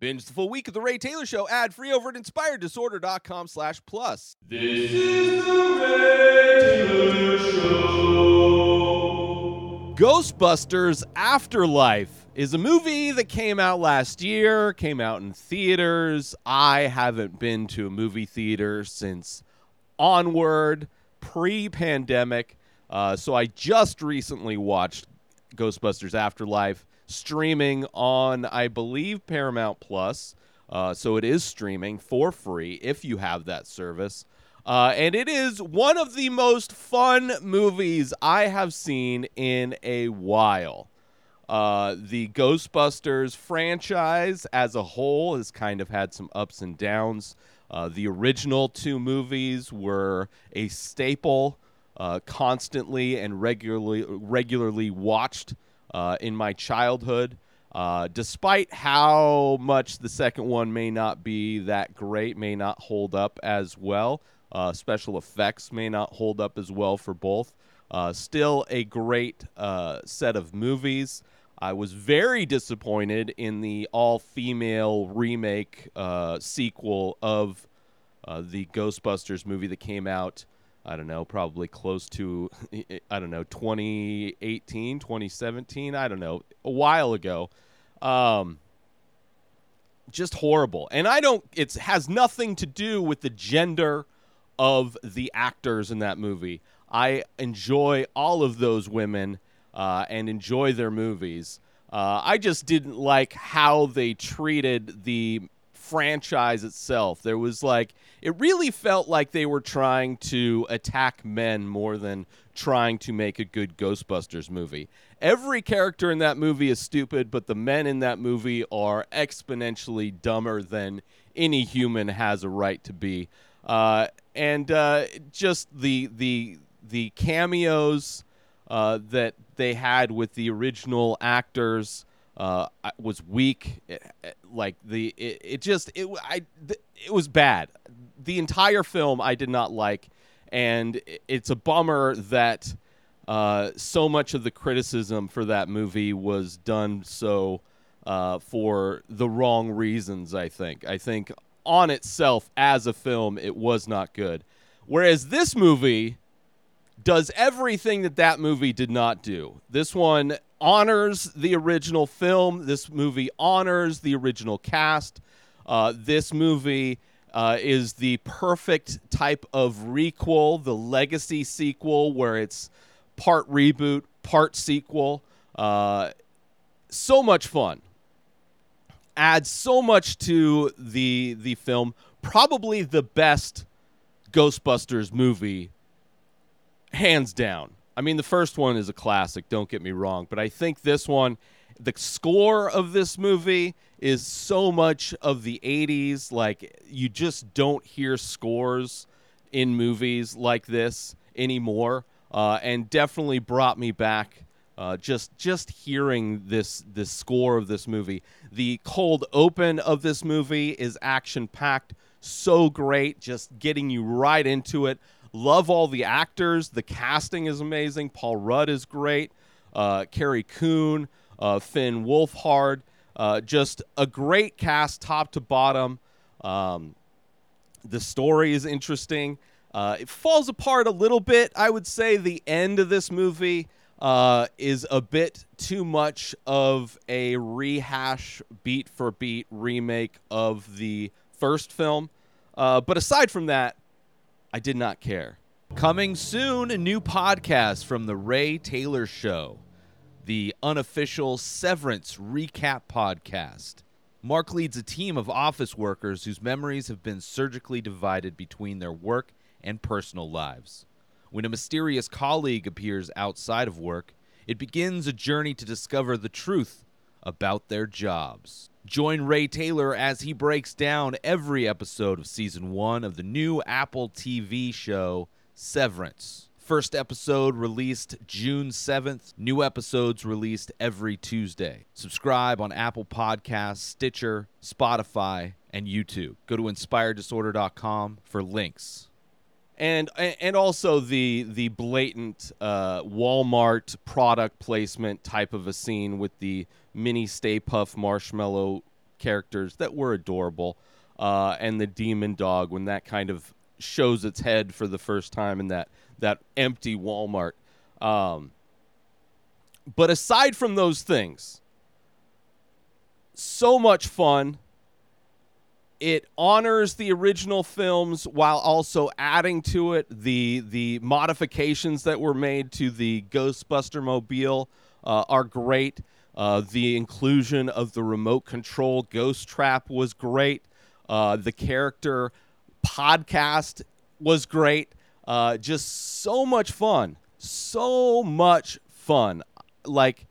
Binge the full week of The Ray Taylor Show ad free over at inspireddisorder.com slash plus. This is the Ray Taylor Show. Ghostbusters Afterlife is a movie that came out last year, came out in theaters. I haven't been to a movie theater since Onward, pre pandemic. Uh, so I just recently watched Ghostbusters Afterlife streaming on, I believe, Paramount Plus. Uh, so it is streaming for free if you have that service. Uh, and it is one of the most fun movies I have seen in a while. Uh, the Ghostbusters franchise as a whole has kind of had some ups and downs. Uh, the original two movies were a staple, uh, constantly and regularly regularly watched uh, in my childhood. Uh, despite how much the second one may not be that great, may not hold up as well, uh, special effects may not hold up as well for both. Uh, still a great uh, set of movies. I was very disappointed in the all female remake uh, sequel of uh, the Ghostbusters movie that came out, I don't know, probably close to, I don't know, 2018, 2017, I don't know, a while ago. Um, just horrible. And I don't, it has nothing to do with the gender of the actors in that movie. I enjoy all of those women uh, and enjoy their movies. Uh, I just didn't like how they treated the franchise itself. There was like, it really felt like they were trying to attack men more than trying to make a good Ghostbusters movie. Every character in that movie is stupid, but the men in that movie are exponentially dumber than any human has a right to be. Uh, and uh, just the the the cameos uh, that they had with the original actors uh, was weak. It, it, like the it, it just it I it was bad. The entire film I did not like, and it's a bummer that uh, so much of the criticism for that movie was done so uh, for the wrong reasons. I think. I think on itself as a film, it was not good. Whereas this movie does everything that that movie did not do. This one honors the original film. This movie honors the original cast. Uh, this movie uh, is the perfect type of requel, the legacy sequel, where it's part reboot, part sequel. Uh, so much fun. Adds so much to the the film. Probably the best Ghostbusters movie, hands down. I mean, the first one is a classic, don't get me wrong, but I think this one, the score of this movie is so much of the 80s. Like, you just don't hear scores in movies like this anymore, uh, and definitely brought me back. Uh, just just hearing this this score of this movie, the cold open of this movie is action packed, so great, just getting you right into it. Love all the actors. The casting is amazing. Paul Rudd is great. Uh, Carrie Coon, uh, Finn Wolfhard. Uh, just a great cast, top to bottom. Um, the story is interesting. Uh, it falls apart a little bit. I would say the end of this movie uh, is a bit too much of a rehash, beat for beat remake of the first film. Uh, but aside from that, I did not care. Coming soon, a new podcast from The Ray Taylor Show, the unofficial Severance recap podcast. Mark leads a team of office workers whose memories have been surgically divided between their work and personal lives. When a mysterious colleague appears outside of work, it begins a journey to discover the truth about their jobs. Join Ray Taylor as he breaks down every episode of season one of the new Apple TV show, Severance. First episode released June 7th. New episodes released every Tuesday. Subscribe on Apple Podcasts, Stitcher, Spotify, and YouTube. Go to inspireddisorder.com for links. And and also the the blatant uh, Walmart product placement type of a scene with the mini Stay Puft marshmallow characters that were adorable, uh, and the demon dog when that kind of shows its head for the first time in that that empty Walmart. Um, but aside from those things, so much fun. It honors the original films while also adding to it the the modifications that were made to the Ghostbuster mobile uh, are great. Uh, the inclusion of the remote control ghost trap was great. Uh, the character podcast was great. Uh, just so much fun. So much fun. Like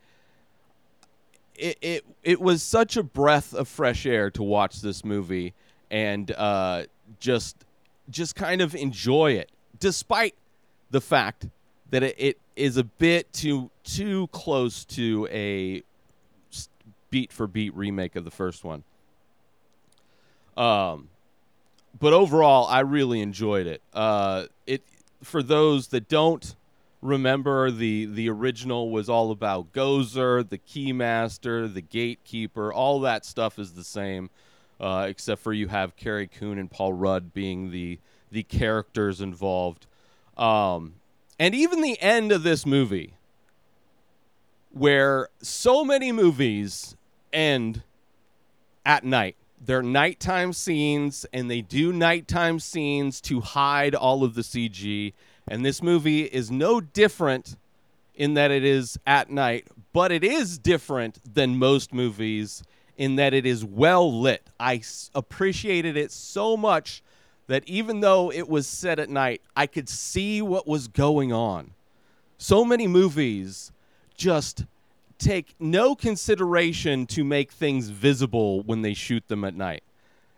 it, it it was such a breath of fresh air to watch this movie and uh, just just kind of enjoy it, despite the fact that it, it is a bit too too close to a beat for beat remake of the first one. Um, but overall, I really enjoyed it. Uh, it for those that don't remember, the the original was all about Gozer, the Keymaster, the Gatekeeper. All that stuff is the same, uh, except for you have Carrie Coon and Paul Rudd being the the characters involved. Um, and even the end of this movie, where so many movies end at night they're nighttime scenes and they do nighttime scenes to hide all of the CG. And this movie is no different in that it is at night, but it is different than most movies in that it is well lit. I s- appreciated it so much that even though it was set at night, I could see what was going on. So many movies just take no consideration to make things visible when they shoot them at night.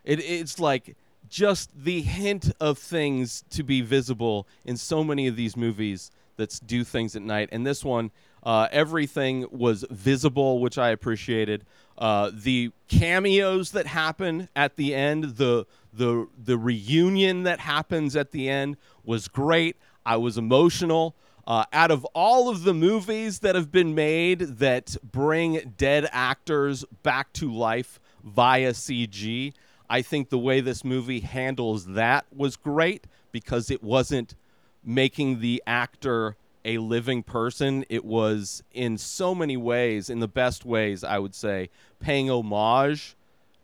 It, it's like just the hint of things to be visible in so many of these movies that do things at night. And this one, uh, everything was visible, which I appreciated. Uh, the cameos that happen at the end, the the the reunion that happens at the end was great. I was emotional. Uh, out of all of the movies that have been made that bring dead actors back to life via CG, I think the way this movie handles that was great because it wasn't making the actor a living person. It was in so many ways, in the best ways, I would say, paying homage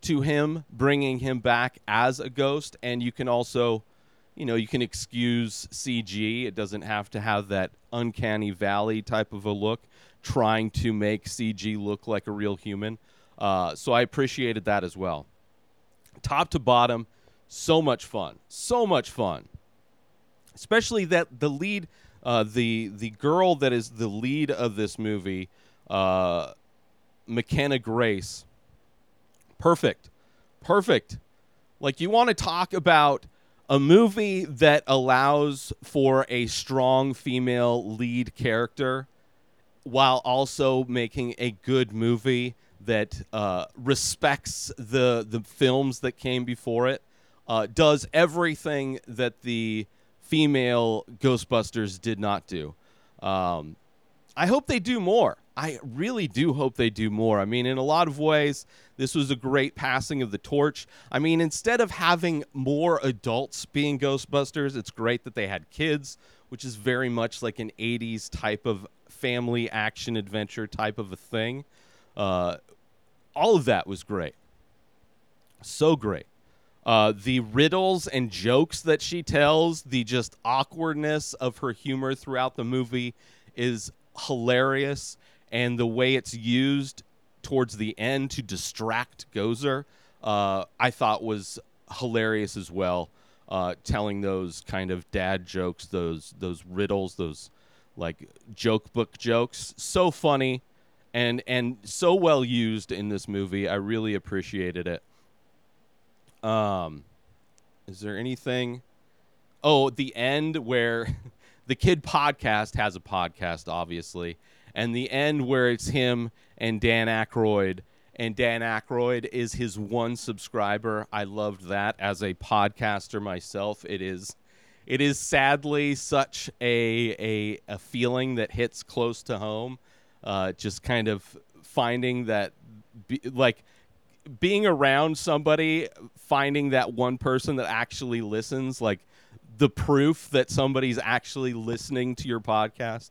to him, bringing him back as a ghost. And you can also you know, you can excuse CG. It doesn't have to have that uncanny valley type of a look, trying to make CG look like a real human. Uh, so I appreciated that as well. Top to bottom, so much fun, so much fun. Especially that the lead, uh, the the girl that is the lead of this movie, uh, McKenna Grace. Perfect, perfect. Like you want to talk about a movie that allows for a strong female lead character while also making a good movie that uh, respects the the films that came before it uh, does everything that the female Ghostbusters did not do. Um, I hope they do more. I really do hope they do more. I mean, in a lot of ways, this was a great passing of the torch. I mean, instead of having more adults being Ghostbusters, it's great that they had kids, which is very much like an 80s type of family action adventure type of a thing. Uh, all of that was great. So great. Uh, the riddles and jokes that she tells, the just awkwardness of her humor throughout the movie is hilarious and the way it's used towards the end to distract Gozer, uh, I thought was hilarious as well. Uh, telling those kind of dad jokes, those those riddles, those like joke book jokes, so funny, and and so well used in this movie. I really appreciated it. Um, is there anything? Oh, the end where the kid podcast has a podcast, obviously, and the end where it's him and Dan Aykroyd, and Dan Aykroyd is his one subscriber. I loved that as a podcaster myself. It is, it is sadly such a a, a feeling that hits close to home. Uh, just kind of finding that, be, like, being around somebody, finding that one person that actually listens, like the proof that somebody's actually listening to your podcast.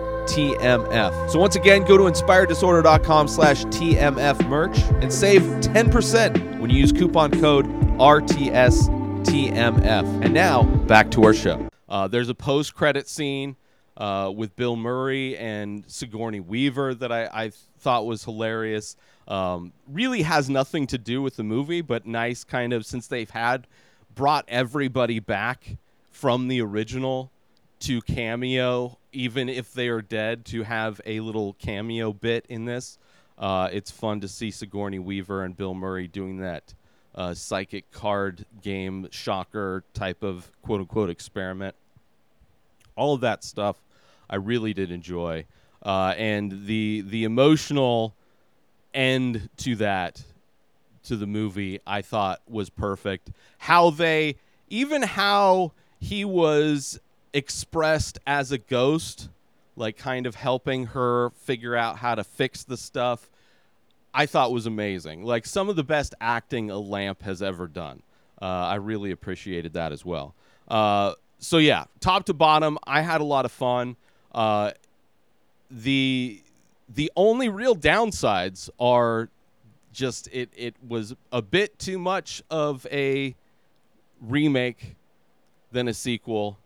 TMF. So once again, go to inspireddisorder.com slash TMF merch and save 10% when you use coupon code RTS TMF. And now, back to our show. Uh, there's a post-credit scene uh, with Bill Murray and Sigourney Weaver that I, I thought was hilarious. Um, really has nothing to do with the movie, but nice kind of since they've had brought everybody back from the original to cameo, even if they are dead, to have a little cameo bit in this. Uh, it's fun to see Sigourney Weaver and Bill Murray doing that uh, psychic card game shocker type of quote unquote experiment. All of that stuff I really did enjoy. Uh, and the the emotional end to that to the movie I thought was perfect. How they even how he was expressed as a ghost, like kind of helping her figure out how to fix the stuff, I thought was amazing. Like some of the best acting a lamp has ever done. Uh, I really appreciated that as well. Uh, so yeah, top to bottom, I had a lot of fun. Uh, the the only real downsides are just it it was a bit too much of a remake than a sequel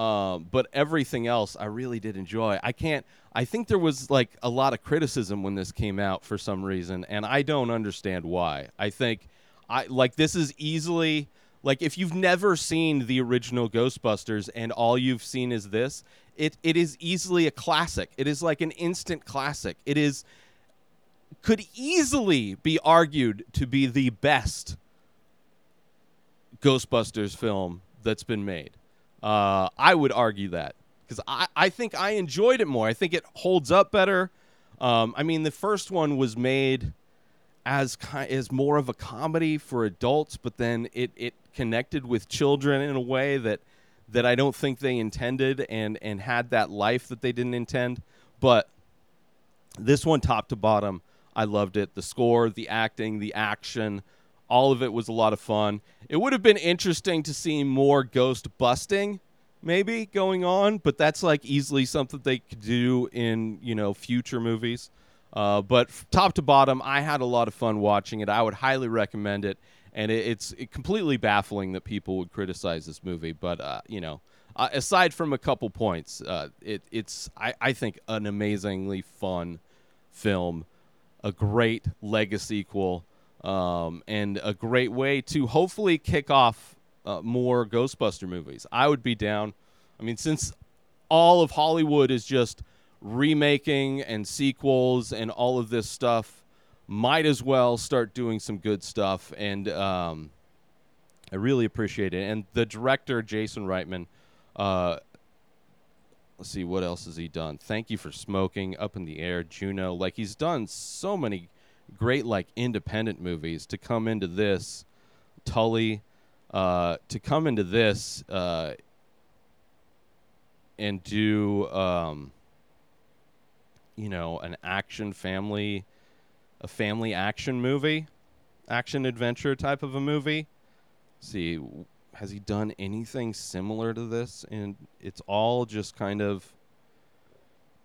um, but everything else I really did enjoy. I can't. I think there was like a lot of criticism when this came out for some reason, and I don't understand why. I think I like this is easily like if you've never seen the original Ghostbusters and all you've seen is this, it it is easily a classic. It is like an instant classic. It is could easily be argued to be the best Ghostbusters film that's been made. Uh, I would argue that because I, I think I enjoyed it more. I think it holds up better. Um, I mean, the first one was made as kind as more of a comedy for adults, but then it, it connected with children in a way that that I don't think they intended and and had that life that they didn't intend. But this one, top to bottom, I loved it. The score, the acting, the action, all of it was a lot of fun. It would have been interesting to see more ghost busting maybe going on, but that's like easily something they could do in, you know, future movies. Uh, but top to bottom, I had a lot of fun watching it. I would highly recommend it. And it, it's it completely baffling that people would criticize this movie. But, uh, you know, uh, aside from a couple points, uh, it, it's, I, I think, an amazingly fun film, a great legacy sequel um, and a great way to hopefully kick off uh, more Ghostbuster movies. I would be down. I mean, since all of Hollywood is just remaking and sequels and all of this stuff, might as well start doing some good stuff. And um, I really appreciate it. And the director, Jason Reitman, uh, let's see, what else has he done? Thank you for smoking, Up in the Air, Juno. Like, he's done so many great like independent movies to come into this Tully uh, to come into this uh, and do um, you know an action family a family action movie action adventure type of a movie. See has he done anything similar to this? And it's all just kind of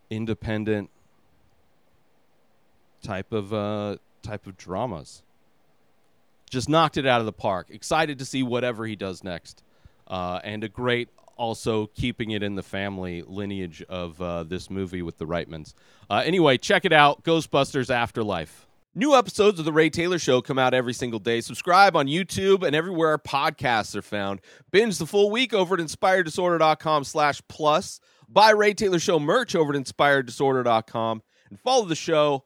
independent type of uh, type of dramas. Just knocked it out of the park. Excited to see whatever he does next, uh, and a great also keeping it in the family lineage of uh, this movie with the Reitmans. Uh, anyway, check it out Ghostbusters Afterlife. New episodes of The Ray Taylor Show come out every single day. Subscribe on YouTube and everywhere our podcasts are found. Binge the full week over at inspireddisorder.com slash plus. Buy Ray Taylor Show merch over at inspireddisorder.com. And follow the show